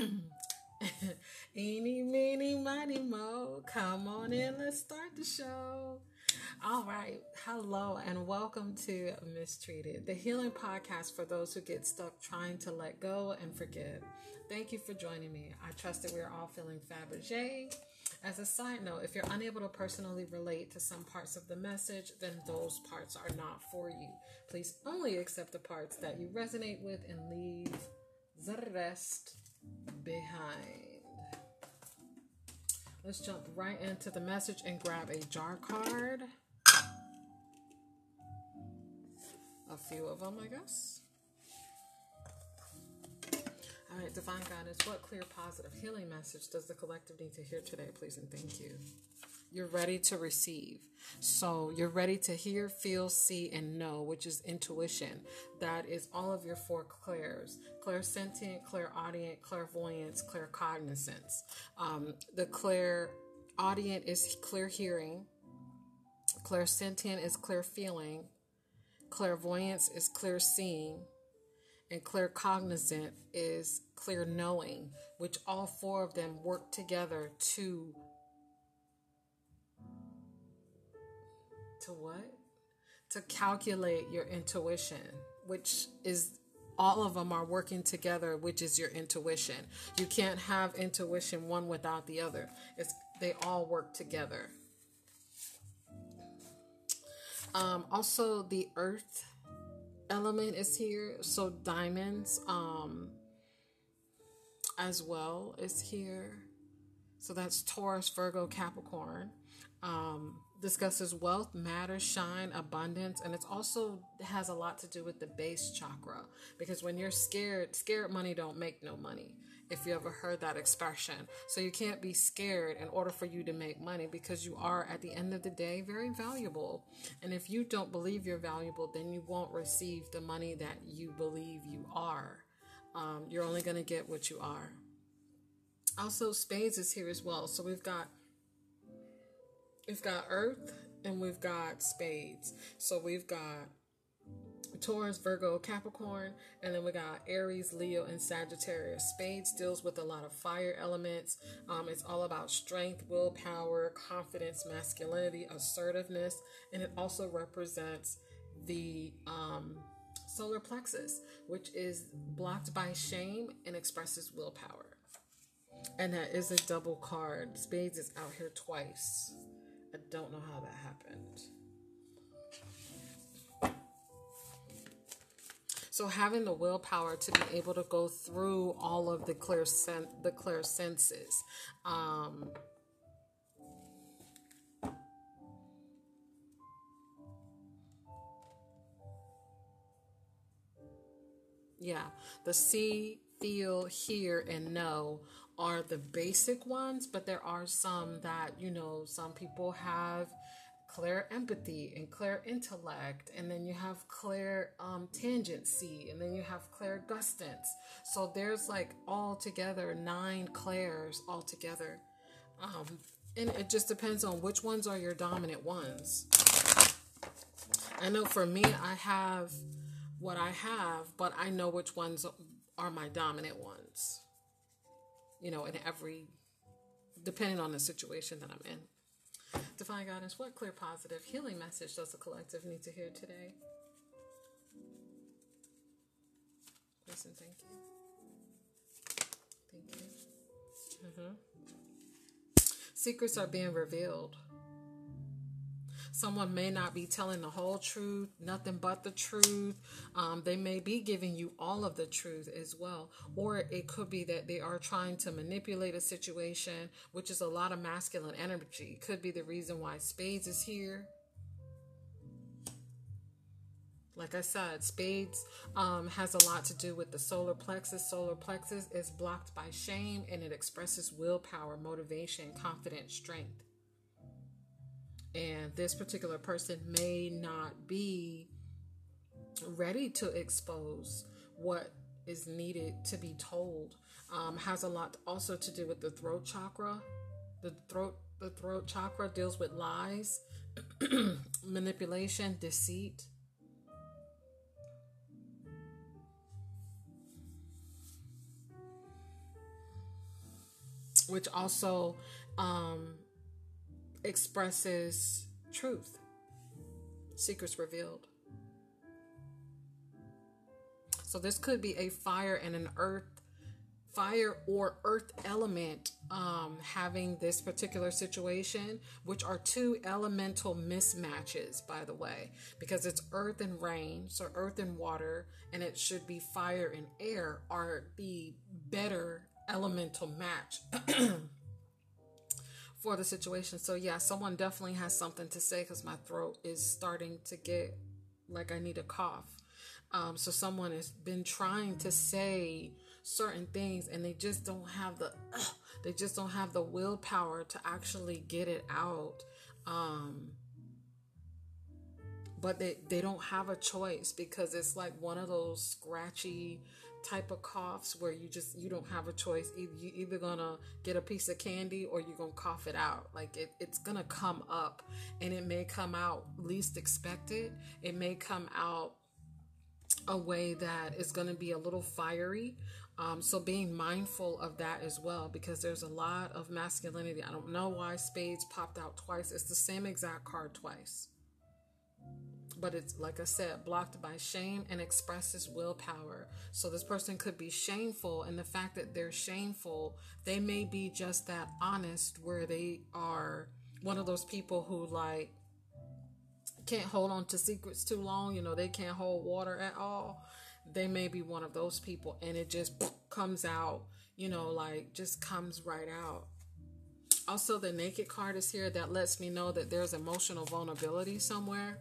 Eeny, meeny, miny, mo. Come on in, let's start the show. All right. Hello, and welcome to Mistreated, the healing podcast for those who get stuck trying to let go and forgive. Thank you for joining me. I trust that we're all feeling Fabergé. As a side note, if you're unable to personally relate to some parts of the message, then those parts are not for you. Please only accept the parts that you resonate with and leave the rest behind. Let's jump right into the message and grab a jar card. A few of them, I guess. All right, Divine Guidance, what clear, positive, healing message does the collective need to hear today, please, and thank you? You're ready to receive. So you're ready to hear, feel, see, and know, which is intuition. That is all of your four clairs clairsentient, clairaudient, clairvoyance, claircognizance. Um, the clairaudient is clear hearing, clairsentient is clear feeling, clairvoyance is clear seeing, and claircognizant is clear knowing, which all four of them work together to to what? To calculate your intuition, which is all of them are working together, which is your intuition. You can't have intuition one without the other. It's they all work together. Um, also, the earth element is here, so diamonds um, as well is here. So that's Taurus, Virgo, Capricorn. Um, discusses wealth, matter, shine, abundance, and it's also has a lot to do with the base chakra. Because when you're scared, scared money don't make no money. If you ever heard that expression. So you can't be scared in order for you to make money because you are at the end of the day very valuable. And if you don't believe you're valuable, then you won't receive the money that you believe you are. Um, you're only going to get what you are. Also, spades is here as well. So we've got we've got Earth and we've got Spades. So we've got Taurus, Virgo, Capricorn, and then we got Aries, Leo, and Sagittarius. Spades deals with a lot of fire elements. Um, it's all about strength, willpower, confidence, masculinity, assertiveness, and it also represents the um, solar plexus, which is blocked by shame and expresses willpower. And that is a double card. Spades is out here twice. I don't know how that happened. So having the willpower to be able to go through all of the clear sen- the clear senses. Um, yeah, the see, feel, hear, and know are the basic ones, but there are some that, you know, some people have clear empathy and clear intellect, and then you have clear um, tangency, and then you have clairgustance. So there's like all together nine clairs all together. Um, and it just depends on which ones are your dominant ones. I know for me, I have what I have, but I know which ones are my dominant ones you know, in every, depending on the situation that I'm in. Divine Guidance, what clear, positive, healing message does the collective need to hear today? Listen, thank you. Thank you. Mm-hmm. Secrets are being revealed. Someone may not be telling the whole truth, nothing but the truth. Um, they may be giving you all of the truth as well. Or it could be that they are trying to manipulate a situation, which is a lot of masculine energy. Could be the reason why Spades is here. Like I said, Spades um, has a lot to do with the solar plexus. Solar plexus is blocked by shame and it expresses willpower, motivation, confidence, strength and this particular person may not be ready to expose what is needed to be told um, has a lot also to do with the throat chakra. The throat the throat chakra deals with lies manipulation deceit. Which also um, expresses truth, secrets revealed. So this could be a fire and an earth fire or earth element um, having this particular situation, which are two elemental mismatches, by the way, because it's earth and rain, so earth and water, and it should be fire and air are the better elemental match. for the situation. So, yeah, someone definitely has something to say because my throat is starting to get like I need a cough. Um, so, someone has been trying to say certain things and they just don't have the they just don't have the willpower to actually get it out um but they they don't have a choice because it's like one of those scratchy type of coughs where you just you don't have a choice either you either gonna get a piece of candy or you're gonna cough it out like it, it's gonna come up and it may come out least expected it may come out a way that is going to be a little fiery um, so being mindful of that as well, because there's a lot of masculinity. I don't know why spades popped out twice. It's the same exact card twice. But it's like I said, blocked by shame and expresses willpower. So this person could be shameful, and the fact that they're shameful, they may be just that honest where they are one of those people who like can't hold on to secrets too long. You know, they can't hold water at all they may be one of those people and it just comes out, you know, like just comes right out. Also, the naked card is here that lets me know that there's emotional vulnerability somewhere.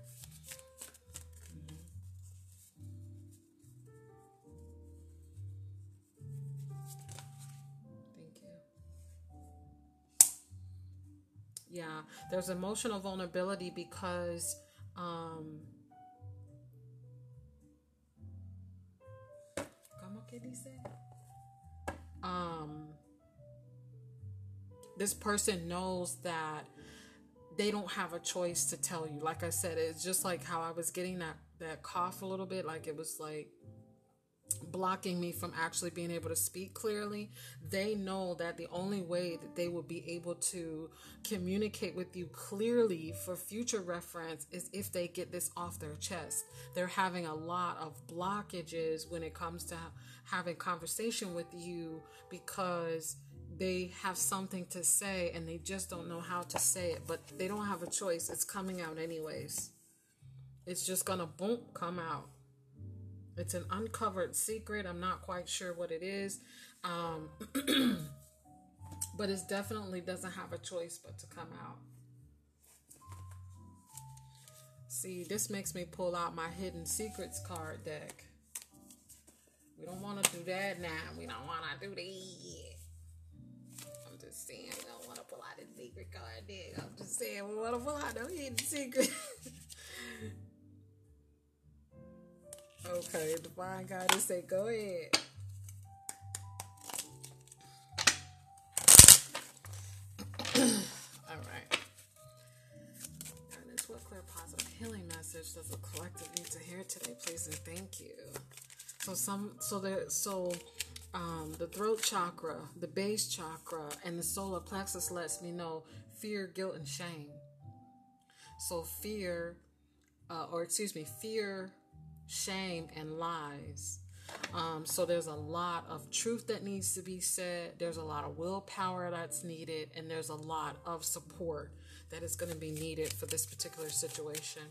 Yeah, there's emotional vulnerability because um? Um, this person knows that they don't have a choice to tell you. Like I said, it's just like how I was getting that that cough a little bit, like it was like blocking me from actually being able to speak clearly, they know that the only way that they will be able to communicate with you clearly for future reference is if they get this off their chest. They're having a lot of blockages when it comes to having conversation with you because they have something to say and they just don't know how to say it, but they don't have a choice. It's coming out anyways. It's just gonna boom come out. It's an uncovered secret. I'm not quite sure what it is. Um, but it definitely doesn't have a choice but to come out. See, this makes me pull out my hidden secrets card deck. We don't want to do that now. We don't want to do that. I'm just saying we don't want to pull out the secret card deck. I'm just saying we want to pull out the hidden secret. Okay, divine goddess say, go ahead. All right. Goddess, what clear positive healing message does the collective need to hear today, please and thank you. So some, so there, so um, the throat chakra, the base chakra, and the solar plexus lets me know fear, guilt, and shame. So fear, uh, or excuse me, fear, shame, and lies. Um, so there's a lot of truth that needs to be said. There's a lot of willpower that's needed, and there's a lot of support that is going to be needed for this particular situation.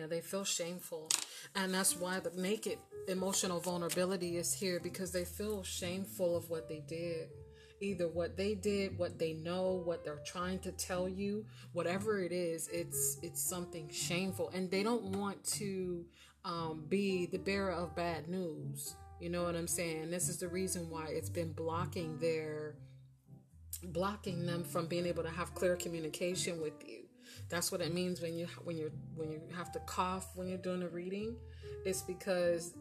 Yeah, they feel shameful. And that's why the naked emotional vulnerability is here because they feel shameful of what they did. Either what they did, what they know, what they're trying to tell you, whatever it is, it's it's something shameful. And they don't want to um, be the bearer of bad news. You know what I'm saying? This is the reason why it's been blocking their blocking them from being able to have clear communication with you that's what it means when you when you when you have to cough when you're doing a reading. It's because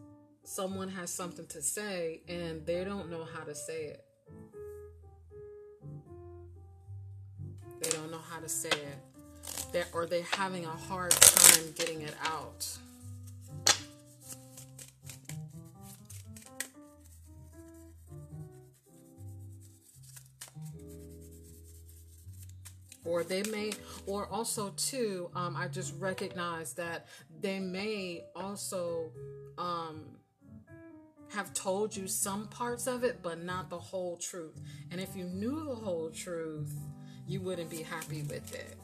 someone has something to say and they don't know how to say it. They don't know how to say it. They're, or they're having a hard time getting it out. Or they may or also too um, i just recognize that they may also um, have told you some parts of it but not the whole truth. And if you knew the whole truth you wouldn't be happy with it.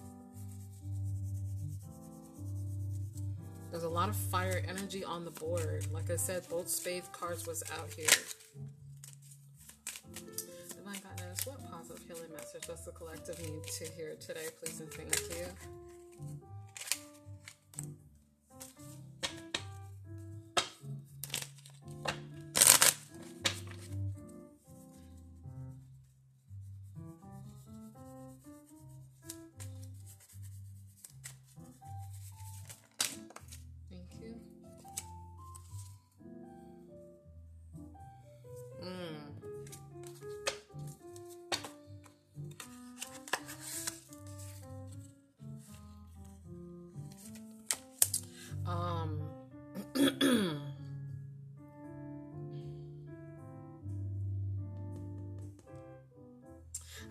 There's a lot of fire energy on the board. Like i said both spade cards was out here healing message That's the collective need to hear today, please and thank you.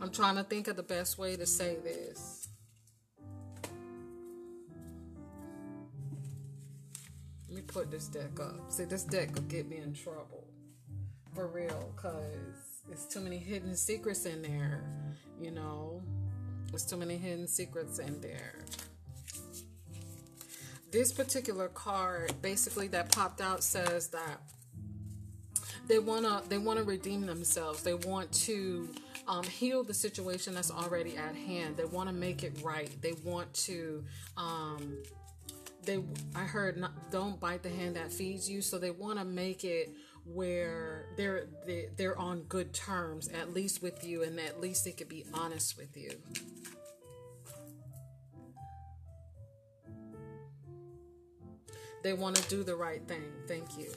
I'm trying to think of the best way to say this. Let me put this deck up. See, this deck will get me in trouble. For real, because it's too many hidden secrets in there. You know, there's too many hidden secrets in there. This particular card, basically, that popped out says that they wanna they wanna redeem themselves. They want to um, heal the situation that's already at hand. They want to make it right. They want to. Um, they I heard not, don't bite the hand that feeds you. So they want to make it where they're they, they're on good terms at least with you, and at least they could be honest with you. They want to do the right thing. Thank you.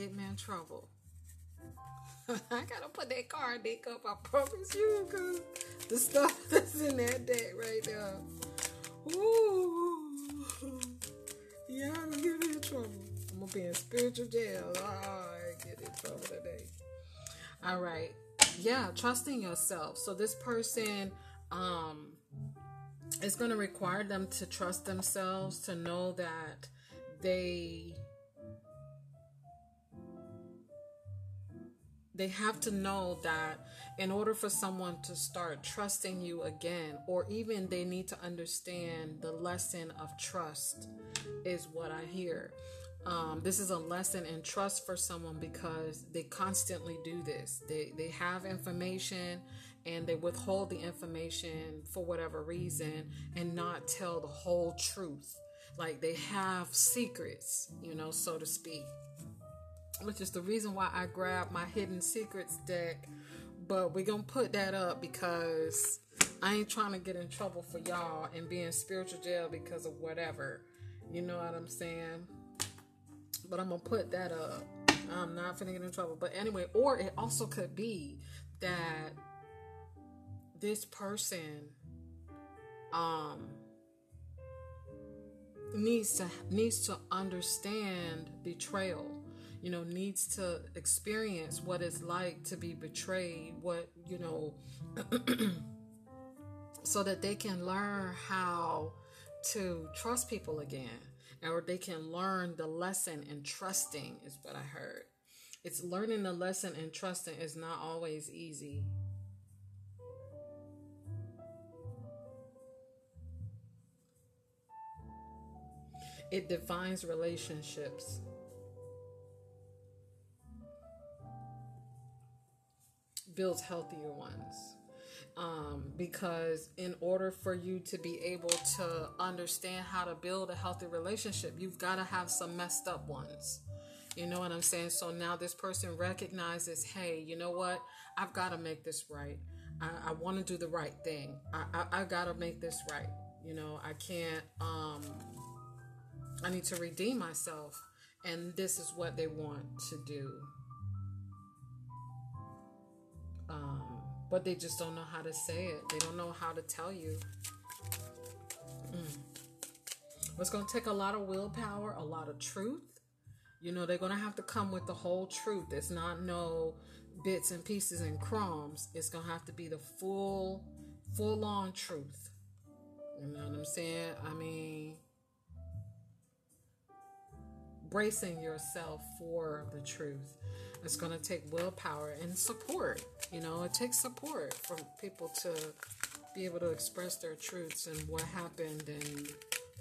Get me in trouble. I gotta put that card deck up, I promise you, because the stuff that's in that deck right there. Ooh. Y'all gonna get me in trouble. I'm gonna be in spiritual jail. Oh, I get in trouble today. All right. Yeah, trusting yourself. So this person, um, it's gonna require them to trust themselves, to know that they they have to know that in order for someone to start trusting you again, or even they need to understand the lesson of trust, is what I hear. Um, this is a lesson in trust for someone because they constantly do this. They they have information and they withhold the information for whatever reason and not tell the whole truth. Like they have secrets, you know, so to speak which is the reason why I grabbed my Hidden Secrets deck. But we're going to put that up because I ain't trying to get in trouble for y'all and be in spiritual jail because of whatever. You know what I'm saying? But I'm going to put that up. I'm not finna get in trouble. But anyway, or it also could be that this person um needs to needs to understand betrayal you know, needs to experience what it's like to be betrayed, what, you know, so that they can learn how to trust people again, or they can learn the lesson in trusting, is what I heard. It's learning the lesson in trusting is not always easy. It defines relationships. Builds healthier ones. Um, because in order for you to be able to understand how to build a healthy relationship, you've got to have some messed up ones. You know what I'm saying? So now this person recognizes, hey, you know what? I've got to make this right. I, I want to do the right thing. I, I, I got to make this right. You know, I can't, um, I need to redeem myself. And this is what they want to do. Um, but they just don't know how to say it. They don't know how to tell you. Mm. It's going to take a lot of willpower, a lot of truth. You know, they're going to have to come with the whole truth. It's not no bits and pieces and crumbs. It's going to have to be the full, full on truth. You know what I'm saying? I mean, bracing yourself for the truth. It's going to take willpower and support. You know, it takes support from people to be able to express their truths and what happened and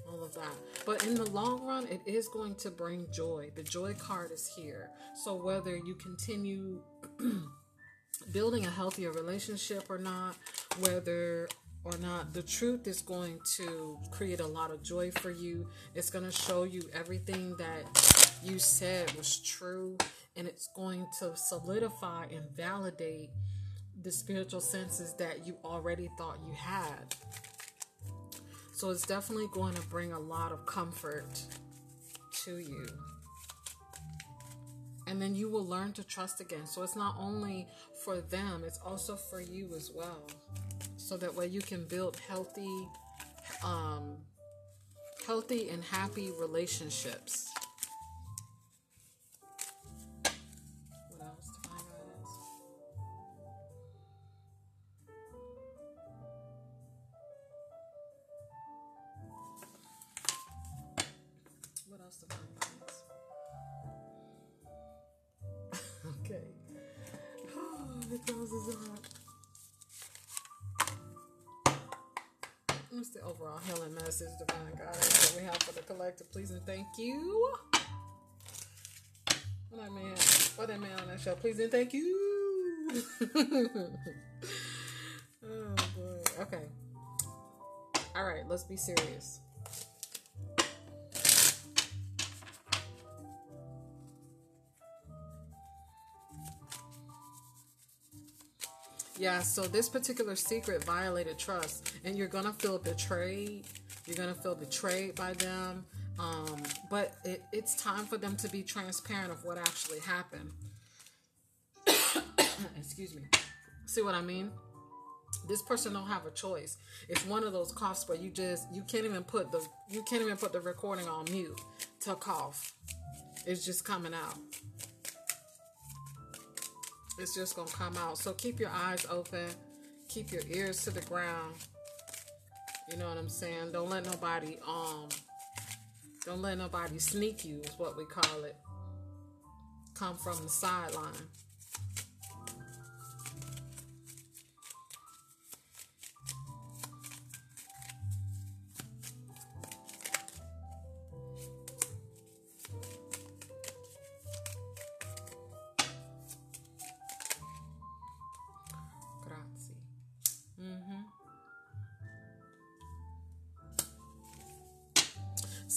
all of that. But in the long run, it is going to bring joy. The joy card is here. So whether you continue building a healthier relationship or not, whether or not, the truth is going to create a lot of joy for you. It's going to show you everything that you said was true, and it's going to solidify and validate the spiritual senses that you already thought you had. So it's definitely going to bring a lot of comfort to you. And then you will learn to trust again. So it's not only for them, it's also for you as well. So that way you can build healthy, um, healthy and happy relationships. What's the closes are the overall healing message, Divine Goddess, that we have for the collective? Please and thank you. What that man, what that man on that show? Please and thank you. oh boy. Okay. All right. Let's be serious. Yeah, so this particular secret violated trust, and you're gonna feel betrayed. You're gonna feel betrayed by them. Um, but it, it's time for them to be transparent of what actually happened. Excuse me. See what I mean? This person don't have a choice. It's one of those coughs where you just you can't even put the you can't even put the recording on mute to cough. It's just coming out it's just gonna come out. So keep your eyes open, keep your ears to the ground. You know what I'm saying? Don't let nobody um don't let nobody sneak you is what we call it. Come from the sideline.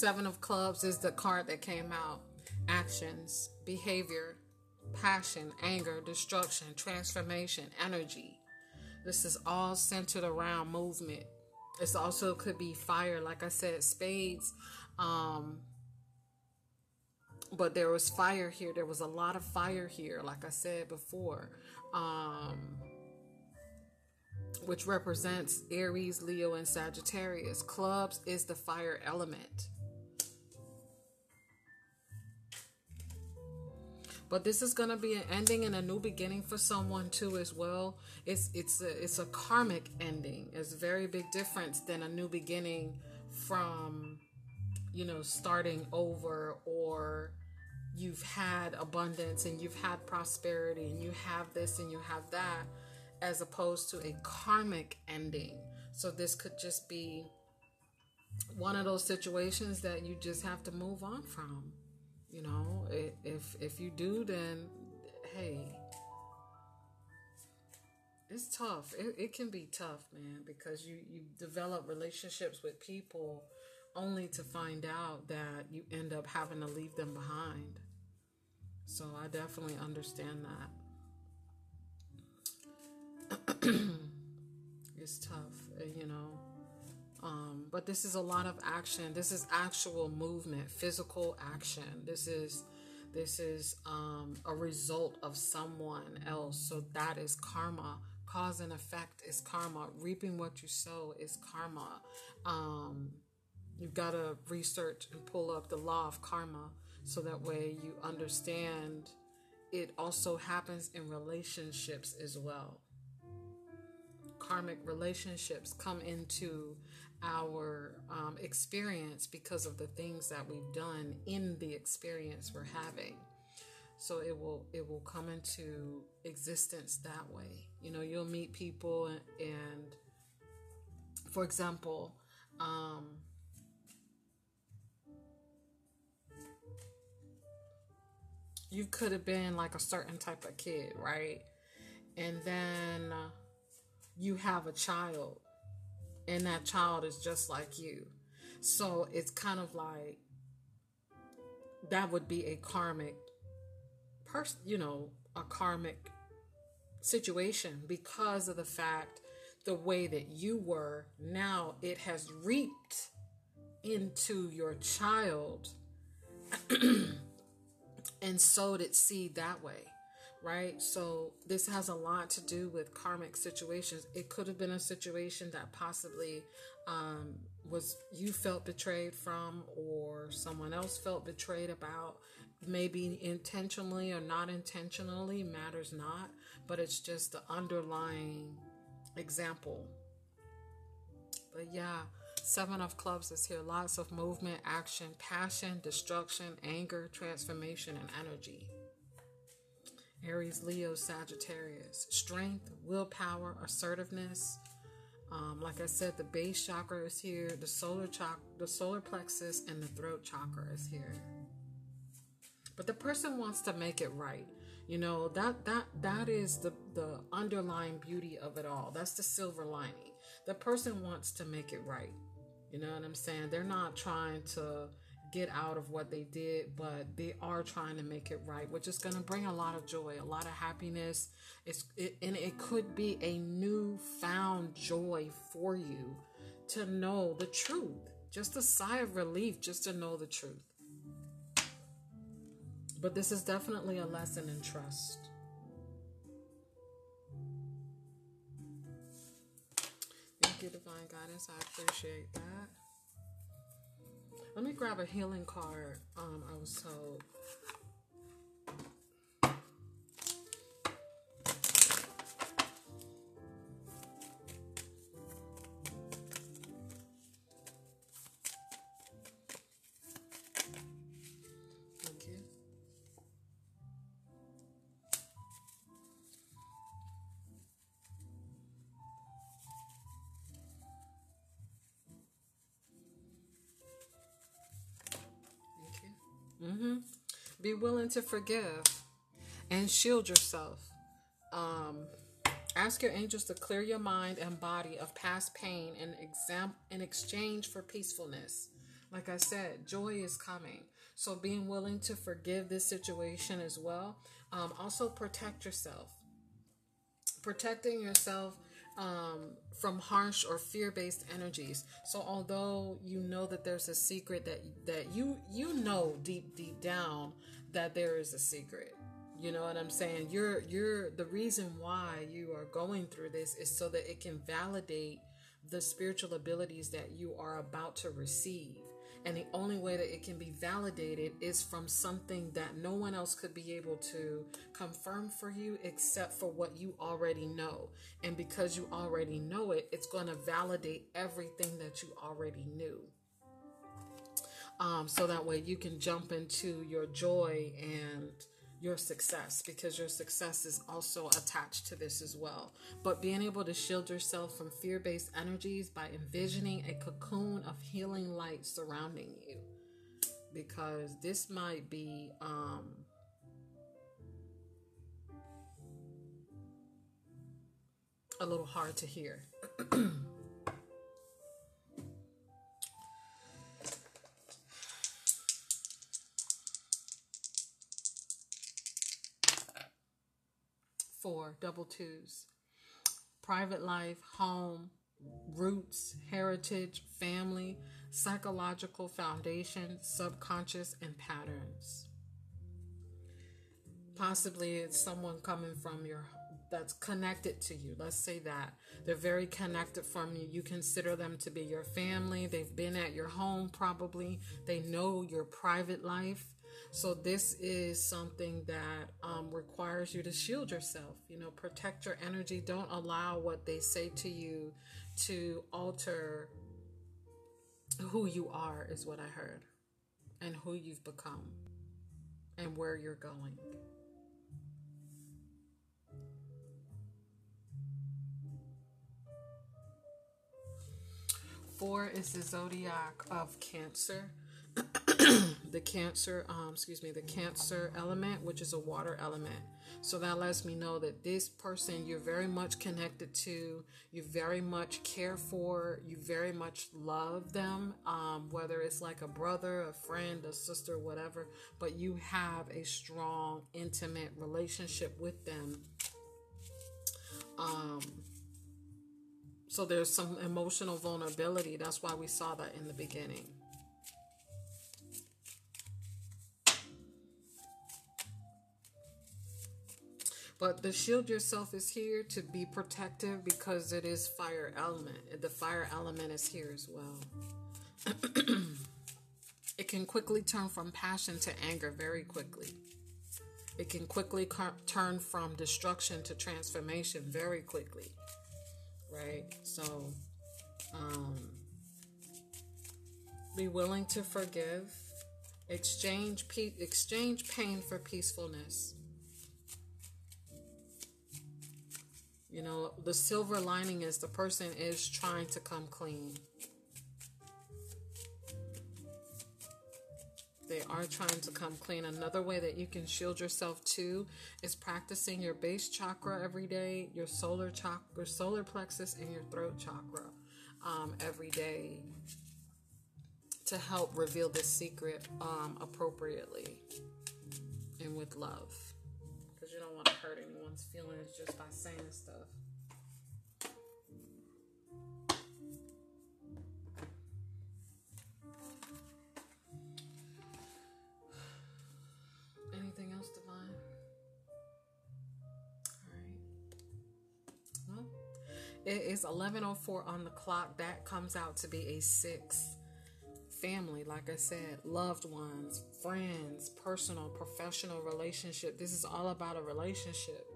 Seven of Clubs is the card that came out. Actions, behavior, passion, anger, destruction, transformation, energy. This is all centered around movement. This also could be fire, like I said, spades. Um, but there was fire here. There was a lot of fire here, like I said before. Um, which represents Aries, Leo, and Sagittarius. Clubs is the fire element. But this is going to be an ending and a new beginning for someone too as well. It's it's a, it's a karmic ending. It's a very big difference than a new beginning from you know starting over or you've had abundance and you've had prosperity and you have this and you have that as opposed to a karmic ending. So this could just be one of those situations that you just have to move on from you know, if if you do, then hey, it's tough. It, it can be tough, man, because you you develop relationships with people only to find out that you end up having to leave them behind. So I definitely understand that. it's tough, uh, you know. Um, but this is a lot of action. This is actual movement, physical action. This is this is um, a result of someone else. So that is karma. Cause and effect is karma. Reaping what you sow is karma. Um, you've got to research and pull up the law of karma so that way you understand it also happens in relationships as well. Karmic relationships come into our um, experience because of the things that we've done in the experience we're having. So it will it will come into existence that way. You know you'll meet people and, and for example um, you could have been like a certain type of kid right? And then you have a child and that child is just like you. So it's kind of like that would be a karmic person, you know, a karmic situation because of the fact the way that you were now it has reaped into your child and sowed its seed that way right? So this has a lot to do with karmic situations. It could have been a situation that possibly um, was you felt betrayed from, or someone else felt betrayed about. Maybe intentionally or not intentionally matters not, but it's just the underlying example. But yeah, Seven of Clubs is here. Lots of movement, action, passion, destruction, anger, transformation, and energy. Aries, Leo, Sagittarius. Strength, willpower, assertiveness. Um, like I said, the base chakra is here, the solar chakra, the solar plexus, and the throat chakra is here. But the person wants to make it right. You know that that that is the the underlying beauty of it all. That's the silver lining. The person wants to make it right. You know what I'm saying? They're not trying to get out of what they did, but they are trying to make it right, which is going to bring a lot of joy, a lot of happiness. It's it, and it could be a newfound joy for you to know the truth. Just a sigh of relief just to know the truth. But this is definitely a lesson in trust. Thank you, Divine Guidance. I appreciate that. Let me grab a healing card. Um, I was told. Mm-hmm. Be willing to forgive and shield yourself. Um, ask your angels to clear your mind and body of past pain and exam- in exchange for peacefulness. Like I said, joy is coming. So being willing to forgive this situation as well. Um, also protect yourself. Protecting yourself um, from harsh or fear-based energies. So although you know that there's a secret that that you you know deep deep down that there is a secret. You know what I'm saying? You're you're the reason why you are going through this is so that it can validate the spiritual abilities that you are about to receive. And the only way that it can be validated is from something that no one else could be able to confirm for you except for what you already know. And because you already know it, it's going to validate everything that you already knew. Um, so that way you can jump into your joy and your success because your success is also attached to this as well. But being able to shield yourself from fear based energies by envisioning a cocoon of healing light surrounding you because this might be um, a little hard to hear. double twos. Private life, home, roots, heritage, family, psychological foundation, subconscious, and patterns. Possibly it's someone coming from your that's connected to you. Let's say that. They're very connected from you. You consider them to be your family. They've been at your home probably. They know your private life. So this is something that um, requires you to shield yourself. You know, protect your energy. Don't allow what they say to you to alter who you are. Is what I heard, and who you've become, and where you're going. Four is the zodiac of Cancer. the Cancer, um, excuse me, the Cancer element, which is a water element. So that lets me know that this person you're very much connected to, you very much care for, you very much love them, um, whether it's like a brother, a friend, a sister, whatever, but you have a strong, intimate relationship with them. Um, so there's some emotional vulnerability. That's why we saw that in the beginning. But the shield yourself is here to be protective because it is fire element. The fire element is here as well. it can quickly turn from passion to anger very quickly. It can quickly turn from destruction to transformation very quickly right? So, um, be willing to forgive. Exchange pe- exchange pain for peacefulness. You know, the silver lining is the person is trying to come clean. They are trying to come clean. Another way that you can shield yourself too is practicing your base chakra every day, your solar chakra, solar plexus, and your throat chakra um, every day to help reveal this secret um, appropriately and with love. Because you don't want to hurt anyone's feelings just by saying stuff. Anything else, Divine? Alright. Well, it is 11:04 on the clock. That comes out to be a 6. Family, like I said, loved ones, friends, personal, professional relationship. This is all about a relationship.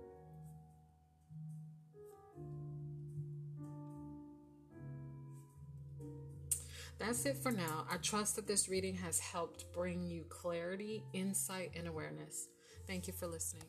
That's it for now. I trust that this reading has helped bring you clarity, insight, and awareness. Thank you for listening.